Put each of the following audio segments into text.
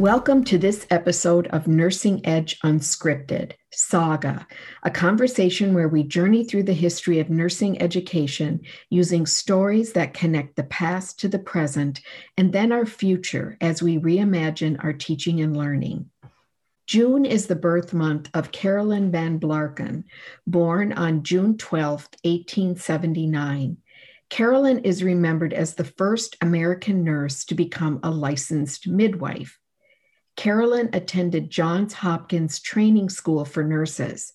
Welcome to this episode of Nursing Edge Unscripted Saga, a conversation where we journey through the history of nursing education using stories that connect the past to the present and then our future as we reimagine our teaching and learning. June is the birth month of Carolyn Van Blarcom, born on June 12, 1879. Carolyn is remembered as the first American nurse to become a licensed midwife. Carolyn attended Johns Hopkins Training School for Nurses.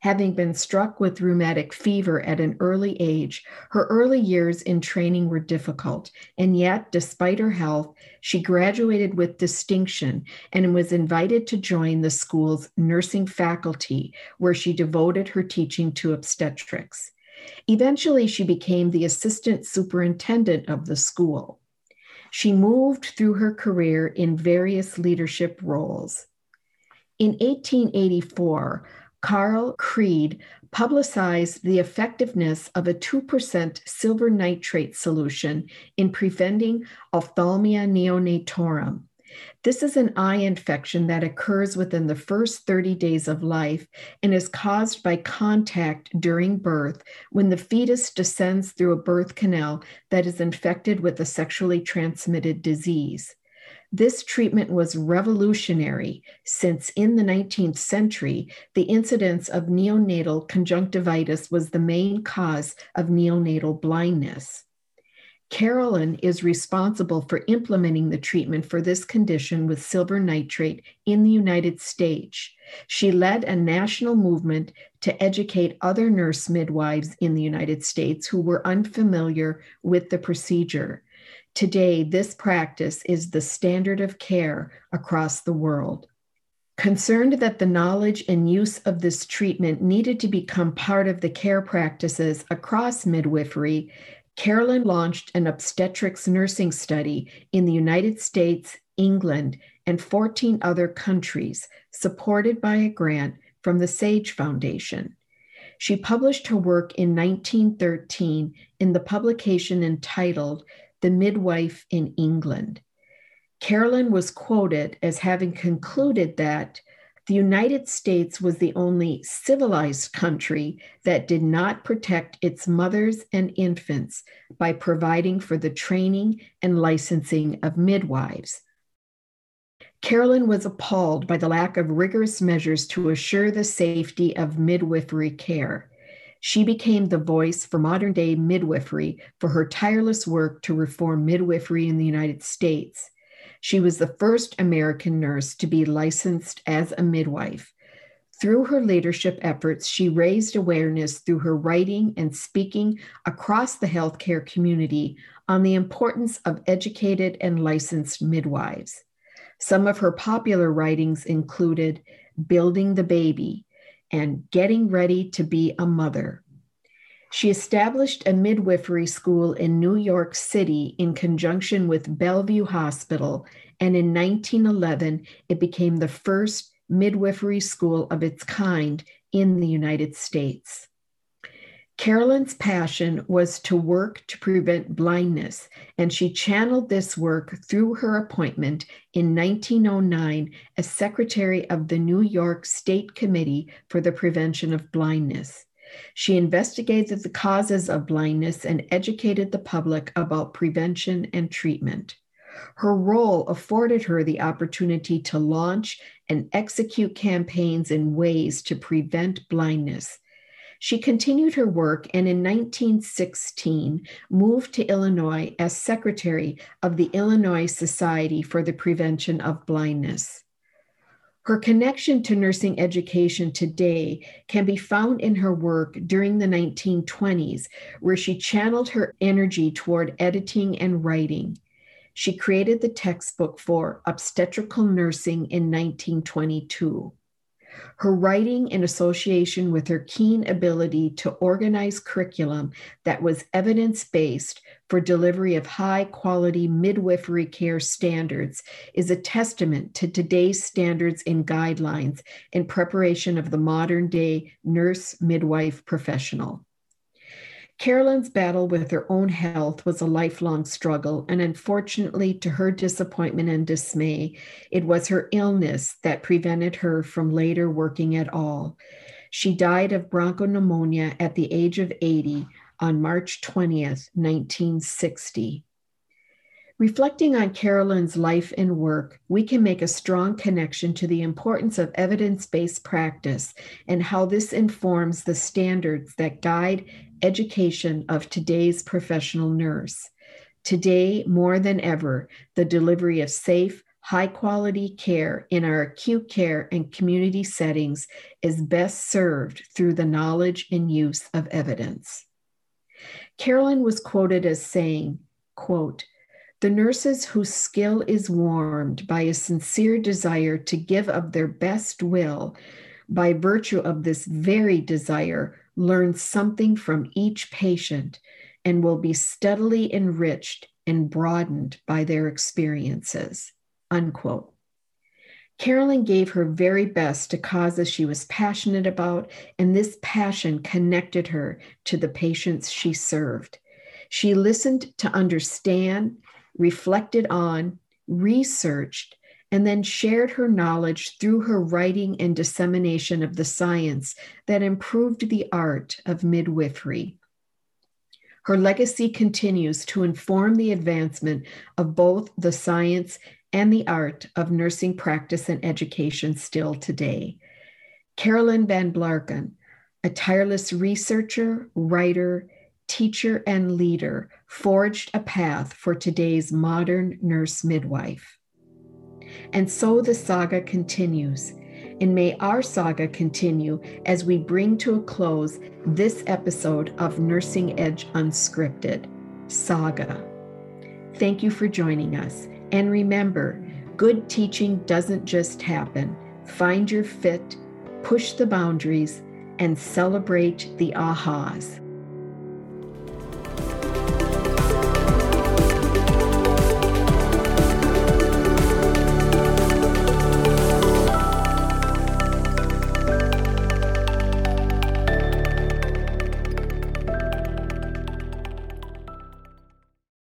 Having been struck with rheumatic fever at an early age, her early years in training were difficult, and yet, despite her health, she graduated with distinction and was invited to join the school's nursing faculty, where she devoted her teaching to obstetrics. Eventually, she became the assistant superintendent of the school. She moved through her career in various leadership roles. In 1884, Carl Credé publicized the effectiveness of a 2% silver nitrate solution in preventing ophthalmia neonatorum, this is an eye infection that occurs within the first 30 days of life and is caused by contact during birth when the fetus descends through a birth canal that is infected with a sexually transmitted disease. This treatment was revolutionary since in the 19th century, the incidence of neonatal conjunctivitis was the main cause of neonatal blindness. Carolyn is responsible for implementing the treatment for this condition with silver nitrate in the United States. She led a national movement to educate other nurse midwives in the United States who were unfamiliar with the procedure. Today, this practice is the standard of care across the world. Concerned that the knowledge and use of this treatment needed to become part of the care practices across midwifery, Carolyn launched an obstetrics nursing study in the United States, England, and 14 other countries, supported by a grant from the SAGE Foundation. She published her work in 1913 in the publication entitled The Midwife in England. Carolyn was quoted as having concluded that the United States was the only civilized country that did not protect its mothers and infants by providing for the training and licensing of midwives. Carolyn was appalled by the lack of rigorous measures to assure the safety of midwifery care. She became the voice for modern day midwifery for her tireless work to reform midwifery in the United States. She was the first American nurse to be licensed as a midwife. Through her leadership efforts, she raised awareness through her writing and speaking across the healthcare community on the importance of educated and licensed midwives. Some of her popular writings included Building the Baby and Getting Ready to Be a Mother. She established a midwifery school in New York City in conjunction with Bellevue Hospital, and in 1911, it became the first midwifery school of its kind in the United States. Carolyn's passion was to work to prevent blindness, and she channeled this work through her appointment in 1909 as secretary of the New York State Committee for the Prevention of Blindness. She investigated the causes of blindness and educated the public about prevention and treatment. Her role afforded her the opportunity to launch and execute campaigns in ways to prevent blindness. She continued her work and in 1916 moved to Illinois as secretary of the Illinois Society for the Prevention of Blindness. Her connection to nursing education today can be found in her work during the 1920s, where she channeled her energy toward editing and writing. She created the textbook for obstetrical nursing in 1922. Her writing, in association with her keen ability to organize curriculum that was evidence based for delivery of high quality midwifery care standards, is a testament to today's standards and guidelines in preparation of the modern day nurse midwife professional. Carolyn's battle with her own health was a lifelong struggle, and unfortunately, to her disappointment and dismay, it was her illness that prevented her from later working at all. She died of bronchopneumonia at the age of 80 on March 20th, 1960. Reflecting on Carolyn's life and work, we can make a strong connection to the importance of evidence based practice and how this informs the standards that guide education of today's professional nurse. Today, more than ever, the delivery of safe, high quality care in our acute care and community settings is best served through the knowledge and use of evidence. Carolyn was quoted as saying, quote, the nurses whose skill is warmed by a sincere desire to give of their best will, by virtue of this very desire, learn something from each patient and will be steadily enriched and broadened by their experiences. Unquote. Carolyn gave her very best to causes she was passionate about, and this passion connected her to the patients she served. She listened to understand reflected on, researched, and then shared her knowledge through her writing and dissemination of the science that improved the art of midwifery. Her legacy continues to inform the advancement of both the science and the art of nursing practice and education still today. Carolyn Van Blarcom, a tireless researcher, writer, teacher, and leader, forged a path for today's modern nurse midwife. And so the saga continues. And may our saga continue as we bring to a close this episode of Nursing Edge Unscripted Saga. Thank you for joining us. And remember, good teaching doesn't just happen. Find your fit, push the boundaries, and celebrate the ahas.